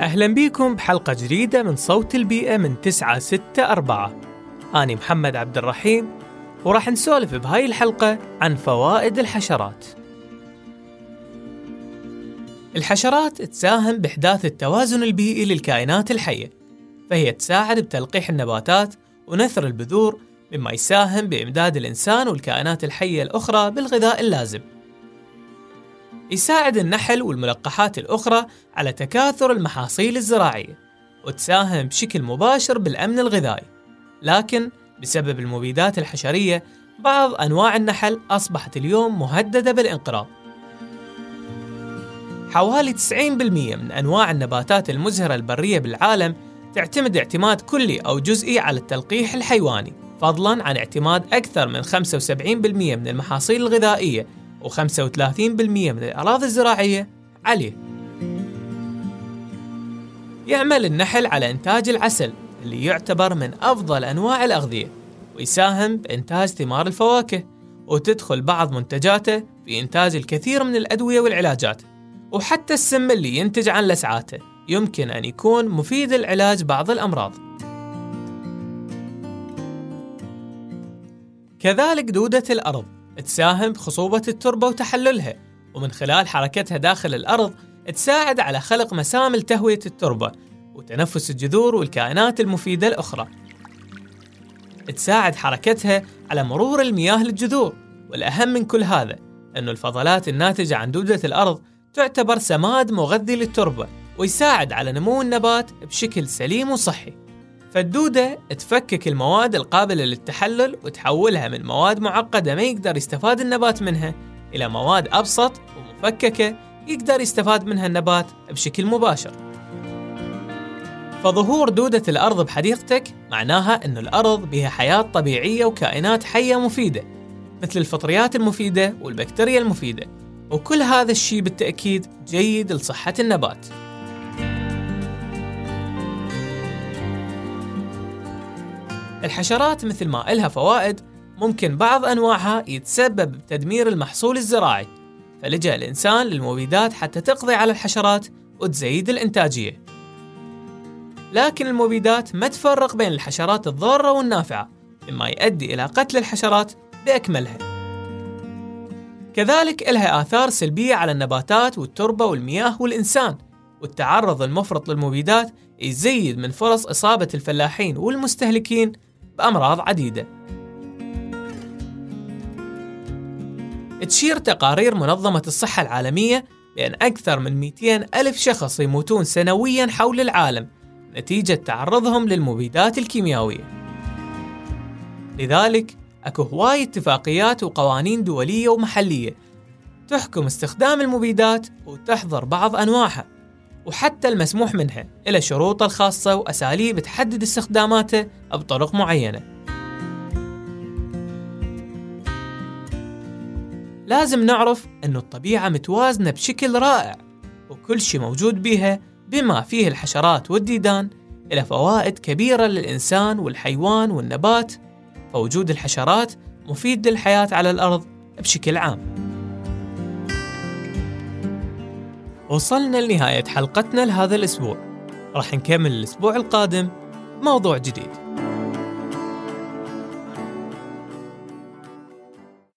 أهلا بيكم بحلقة جديدة من صوت البيئة من 964 أنا محمد عبد الرحيم وراح نسولف بهاي الحلقة عن فوائد الحشرات. الحشرات تساهم بإحداث التوازن البيئي للكائنات الحية فهي تساعد بتلقيح النباتات ونثر البذور مما يساهم بإمداد الإنسان والكائنات الحية الأخرى بالغذاء اللازم. يساعد النحل والملقحات الأخرى على تكاثر المحاصيل الزراعية وتساهم بشكل مباشر بالأمن الغذائي. لكن بسبب المبيدات الحشرية بعض أنواع النحل أصبحت اليوم مهددة بالانقراض. حوالي 90% من أنواع النباتات المزهرة البرية بالعالم تعتمد اعتماد كلي أو جزئي على التلقيح الحيواني فضلا عن اعتماد أكثر من 75% من المحاصيل الغذائية و35% من الأراضي الزراعية. عليه. يعمل النحل على إنتاج العسل اللي يعتبر من أفضل أنواع الأغذية ويساهم بإنتاج ثمار الفواكه وتدخل بعض منتجاته في إنتاج الكثير من الأدوية والعلاجات وحتى السم اللي ينتج عن لسعاته. يمكن أن يكون مفيد لعلاج بعض الأمراض. كذلك دودة الأرض. تساهم بخصوبة التربة وتحللها ومن خلال حركتها داخل الأرض تساعد على خلق مسام تهوية التربة وتنفس الجذور والكائنات المفيدة الأخرى. تساعد حركتها على مرور المياه للجذور والأهم من كل هذا أن الفضلات الناتجة عن دودة الأرض تعتبر سماد مغذي للتربة ويساعد على نمو النبات بشكل سليم وصحي. فالدودة تفكك المواد القابلة للتحلل وتحولها من مواد معقدة ما يقدر يستفاد النبات منها إلى مواد أبسط ومفككة يقدر يستفاد منها النبات بشكل مباشر. فظهور دودة الأرض بحديقتك معناها أن الأرض بها حياة طبيعية وكائنات حية مفيدة مثل الفطريات المفيدة والبكتيريا المفيدة وكل هذا الشيء بالتأكيد جيد لصحة النبات. الحشرات مثل ما إلها فوائد ممكن بعض أنواعها يتسبب بتدمير المحصول الزراعي فلجأ الإنسان للمبيدات حتى تقضي على الحشرات وتزيد الإنتاجية. لكن المبيدات ما تفرق بين الحشرات الضارة والنافعة مما يؤدي إلى قتل الحشرات بأكملها. كذلك إلها آثار سلبية على النباتات والتربة والمياه والإنسان والتعرض المفرط للمبيدات يزيد من فرص إصابة الفلاحين والمستهلكين بأمراض عديدة. تشير تقارير منظمة الصحة العالمية بأن أكثر من 200 ألف شخص يموتون سنويا حول العالم نتيجة تعرضهم للمبيدات الكيميائية. لذلك أكو هواي اتفاقيات وقوانين دولية ومحلية تحكم استخدام المبيدات وتحظر بعض أنواعها. وحتى المسموح منها إلى شروطها الخاصة وأساليب تحدد استخداماته بطرق معينة. لازم نعرف أن الطبيعة متوازنة بشكل رائع وكل شيء موجود بيها بما فيه الحشرات والديدان إلى فوائد كبيرة للإنسان والحيوان والنبات فوجود الحشرات مفيد للحياة على الأرض بشكل عام. وصلنا لنهاية حلقتنا لهذا الأسبوع. راح نكمل الأسبوع القادم موضوع جديد.